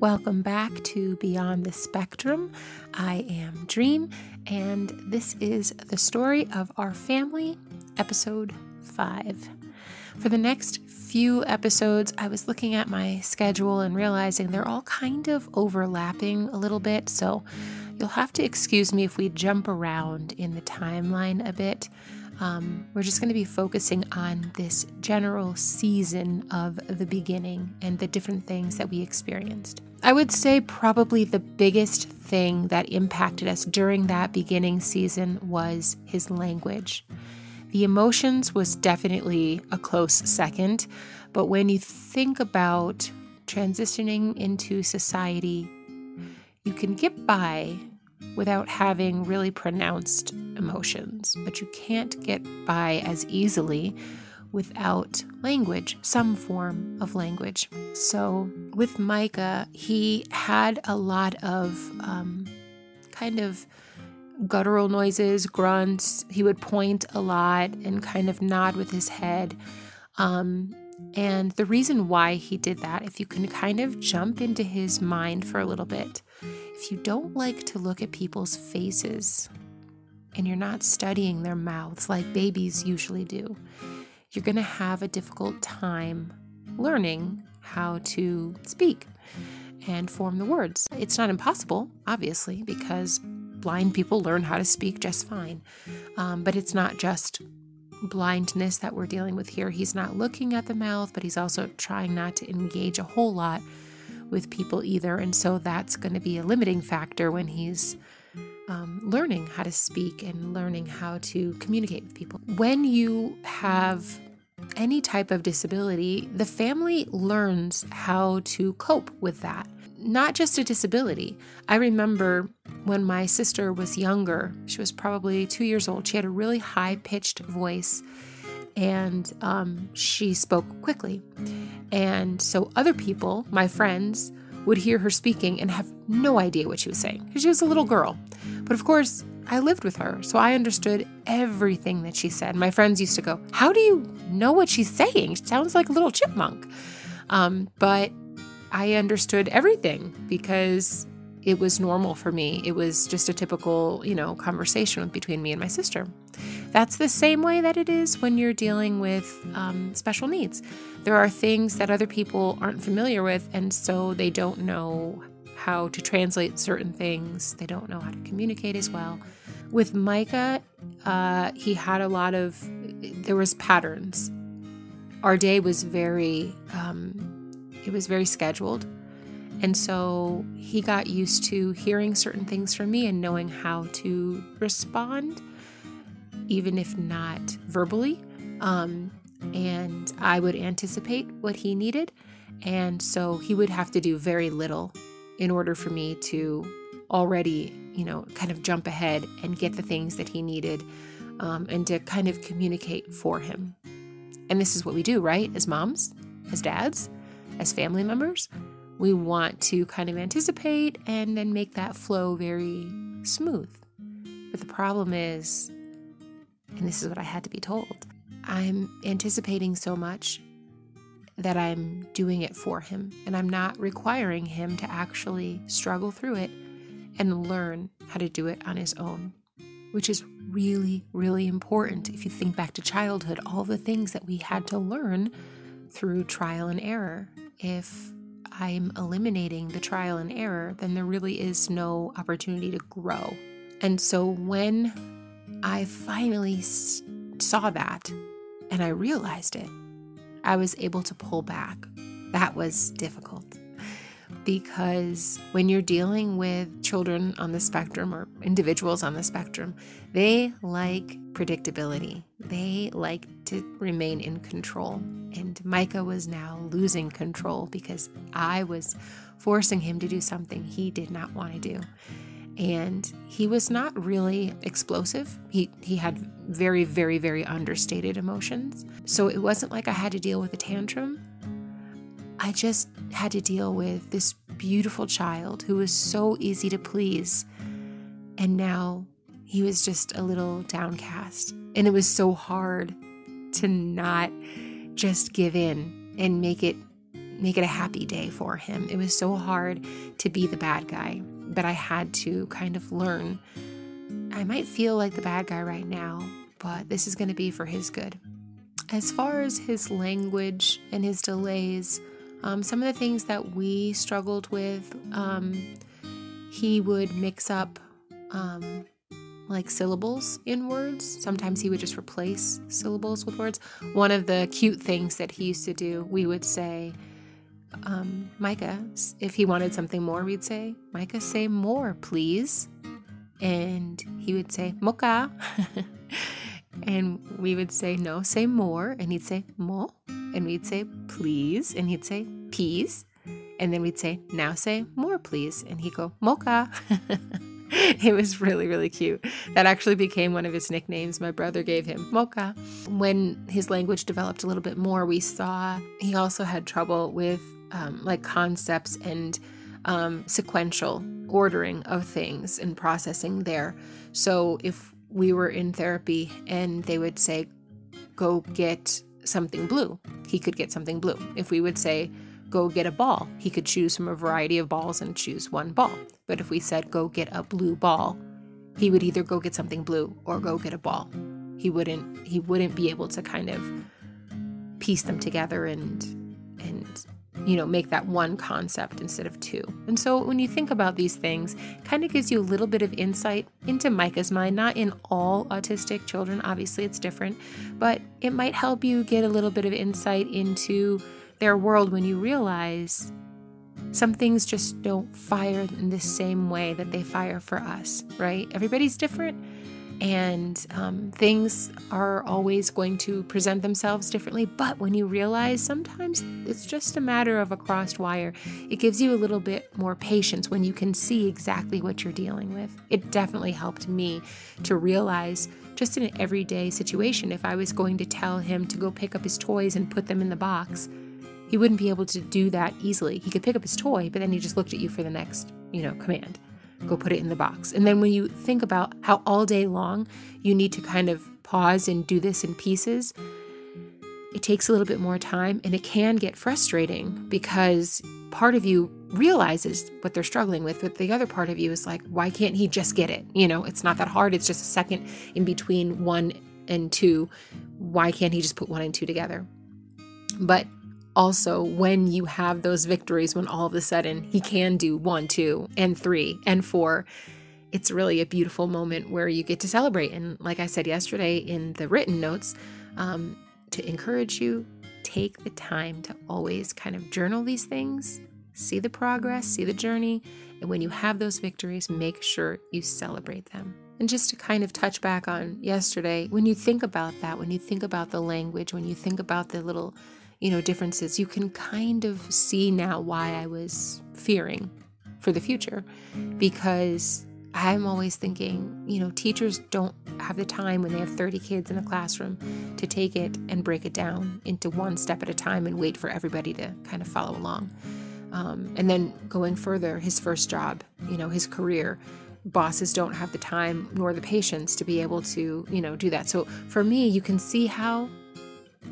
Welcome back to Beyond the Spectrum. I am Dream, and this is the story of our family, episode 5. For the next few episodes, I was looking at my schedule and realizing they're all kind of overlapping a little bit, so you'll have to excuse me if we jump around in the timeline a bit. Um, we're just going to be focusing on this general season of the beginning and the different things that we experienced. I would say probably the biggest thing that impacted us during that beginning season was his language. The emotions was definitely a close second, but when you think about transitioning into society, you can get by without having really pronounced emotions, but you can't get by as easily without language, some form of language. So with Micah, he had a lot of um, kind of guttural noises, grunts. He would point a lot and kind of nod with his head. Um, and the reason why he did that, if you can kind of jump into his mind for a little bit, if you don't like to look at people's faces and you're not studying their mouths like babies usually do, you're going to have a difficult time learning how to speak and form the words. It's not impossible, obviously, because blind people learn how to speak just fine. Um, but it's not just blindness that we're dealing with here. He's not looking at the mouth, but he's also trying not to engage a whole lot with people either. And so that's going to be a limiting factor when he's um, learning how to speak and learning how to communicate with people. When you have any type of disability, the family learns how to cope with that. Not just a disability. I remember when my sister was younger, she was probably two years old, she had a really high pitched voice and um, she spoke quickly. And so other people, my friends, would hear her speaking and have no idea what she was saying because she was a little girl. But of course, I lived with her, so I understood everything that she said. My friends used to go, How do you know what she's saying? She sounds like a little chipmunk. Um, but I understood everything because it was normal for me. It was just a typical, you know, conversation between me and my sister. That's the same way that it is when you're dealing with um, special needs. There are things that other people aren't familiar with, and so they don't know how to translate certain things. They don't know how to communicate as well. With Micah, uh, he had a lot of, there was patterns. Our day was very, um, it was very scheduled. And so he got used to hearing certain things from me and knowing how to respond, even if not verbally. Um, and I would anticipate what he needed. And so he would have to do very little in order for me to already, you know, kind of jump ahead and get the things that he needed um, and to kind of communicate for him. And this is what we do, right? As moms, as dads, as family members, we want to kind of anticipate and then make that flow very smooth. But the problem is, and this is what I had to be told, I'm anticipating so much that I'm doing it for him and I'm not requiring him to actually struggle through it and learn how to do it on his own, which is really, really important. If you think back to childhood, all the things that we had to learn through trial and error. If I'm eliminating the trial and error, then there really is no opportunity to grow. And so when I finally saw that and I realized it, I was able to pull back. That was difficult because when you're dealing with children on the spectrum or individuals on the spectrum, they like predictability. They like to remain in control. And Micah was now losing control because I was forcing him to do something he did not want to do. And he was not really explosive. He he had very very very understated emotions. So it wasn't like I had to deal with a tantrum. I just had to deal with this beautiful child who was so easy to please. And now he was just a little downcast. And it was so hard to not just give in and make it make it a happy day for him. It was so hard to be the bad guy, but I had to kind of learn. I might feel like the bad guy right now, but this is going to be for his good. As far as his language and his delays, um, some of the things that we struggled with, um, he would mix up um, like syllables in words. Sometimes he would just replace syllables with words. One of the cute things that he used to do, we would say, um, Micah, if he wanted something more, we'd say, Micah, say more, please. And he would say, Mocha. and we would say, no, say more. And he'd say, mo. And we'd say, please. And he'd say, peas. And then we'd say, now say more, please. And he'd go, mocha. it was really, really cute. That actually became one of his nicknames. My brother gave him Mocha. When his language developed a little bit more, we saw he also had trouble with um, like concepts and um, sequential ordering of things and processing there. So if we were in therapy and they would say, go get something blue, he could get something blue. If we would say, go get a ball. He could choose from a variety of balls and choose one ball. But if we said go get a blue ball, he would either go get something blue or go get a ball. He wouldn't he wouldn't be able to kind of piece them together and and you know make that one concept instead of two. And so when you think about these things, kind of gives you a little bit of insight into Micah's mind, not in all autistic children, obviously it's different, but it might help you get a little bit of insight into their world when you realize some things just don't fire in the same way that they fire for us, right? Everybody's different, and um, things are always going to present themselves differently. But when you realize sometimes it's just a matter of a crossed wire, it gives you a little bit more patience when you can see exactly what you're dealing with. It definitely helped me to realize just in an everyday situation, if I was going to tell him to go pick up his toys and put them in the box, he wouldn't be able to do that easily. He could pick up his toy, but then he just looked at you for the next, you know, command. Go put it in the box. And then when you think about how all day long you need to kind of pause and do this in pieces, it takes a little bit more time and it can get frustrating because part of you realizes what they're struggling with, but the other part of you is like, why can't he just get it? You know, it's not that hard. It's just a second in between one and two. Why can't he just put one and two together? But also when you have those victories when all of a sudden he can do one, two, and three, and four. It's really a beautiful moment where you get to celebrate. And like I said yesterday in the written notes, um, to encourage you, take the time to always kind of journal these things, see the progress, see the journey. And when you have those victories, make sure you celebrate them. And just to kind of touch back on yesterday, when you think about that, when you think about the language, when you think about the little you know, differences, you can kind of see now why I was fearing for the future because I'm always thinking, you know, teachers don't have the time when they have 30 kids in a classroom to take it and break it down into one step at a time and wait for everybody to kind of follow along. Um, and then going further, his first job, you know, his career, bosses don't have the time nor the patience to be able to, you know, do that. So for me, you can see how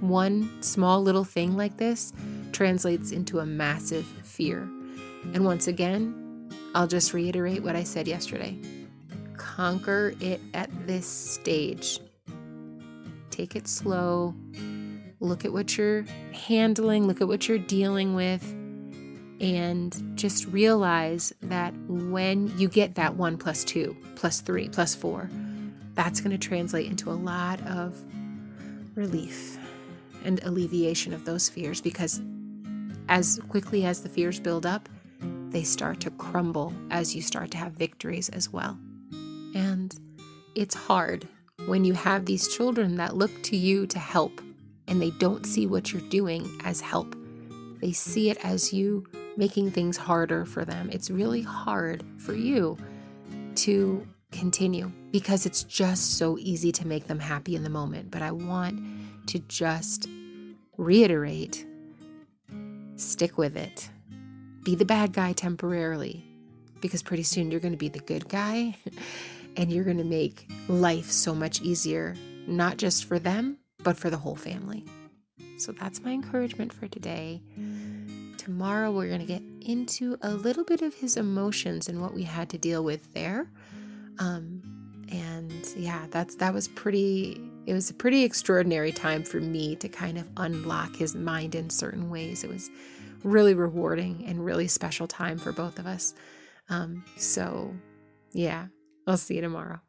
one small little thing like this translates into a massive fear. And once again, I'll just reiterate what I said yesterday conquer it at this stage. Take it slow. Look at what you're handling, look at what you're dealing with, and just realize that when you get that one plus two, plus three, plus four, that's going to translate into a lot of relief and alleviation of those fears because as quickly as the fears build up, they start to crumble as you start to have victories as well. And it's hard when you have these children that look to you to help and they don't see what you're doing as help. They see it as you making things harder for them. It's really hard for you to continue because it's just so easy to make them happy in the moment. But I want to just reiterate stick with it. Be the bad guy temporarily because pretty soon you're going to be the good guy and you're going to make life so much easier, not just for them, but for the whole family. So that's my encouragement for today tomorrow we're going to get into a little bit of his emotions and what we had to deal with there. Um, and yeah, that's that was pretty. It was a pretty extraordinary time for me to kind of unlock his mind in certain ways. It was really rewarding and really special time for both of us. Um, so yeah, I'll see you tomorrow.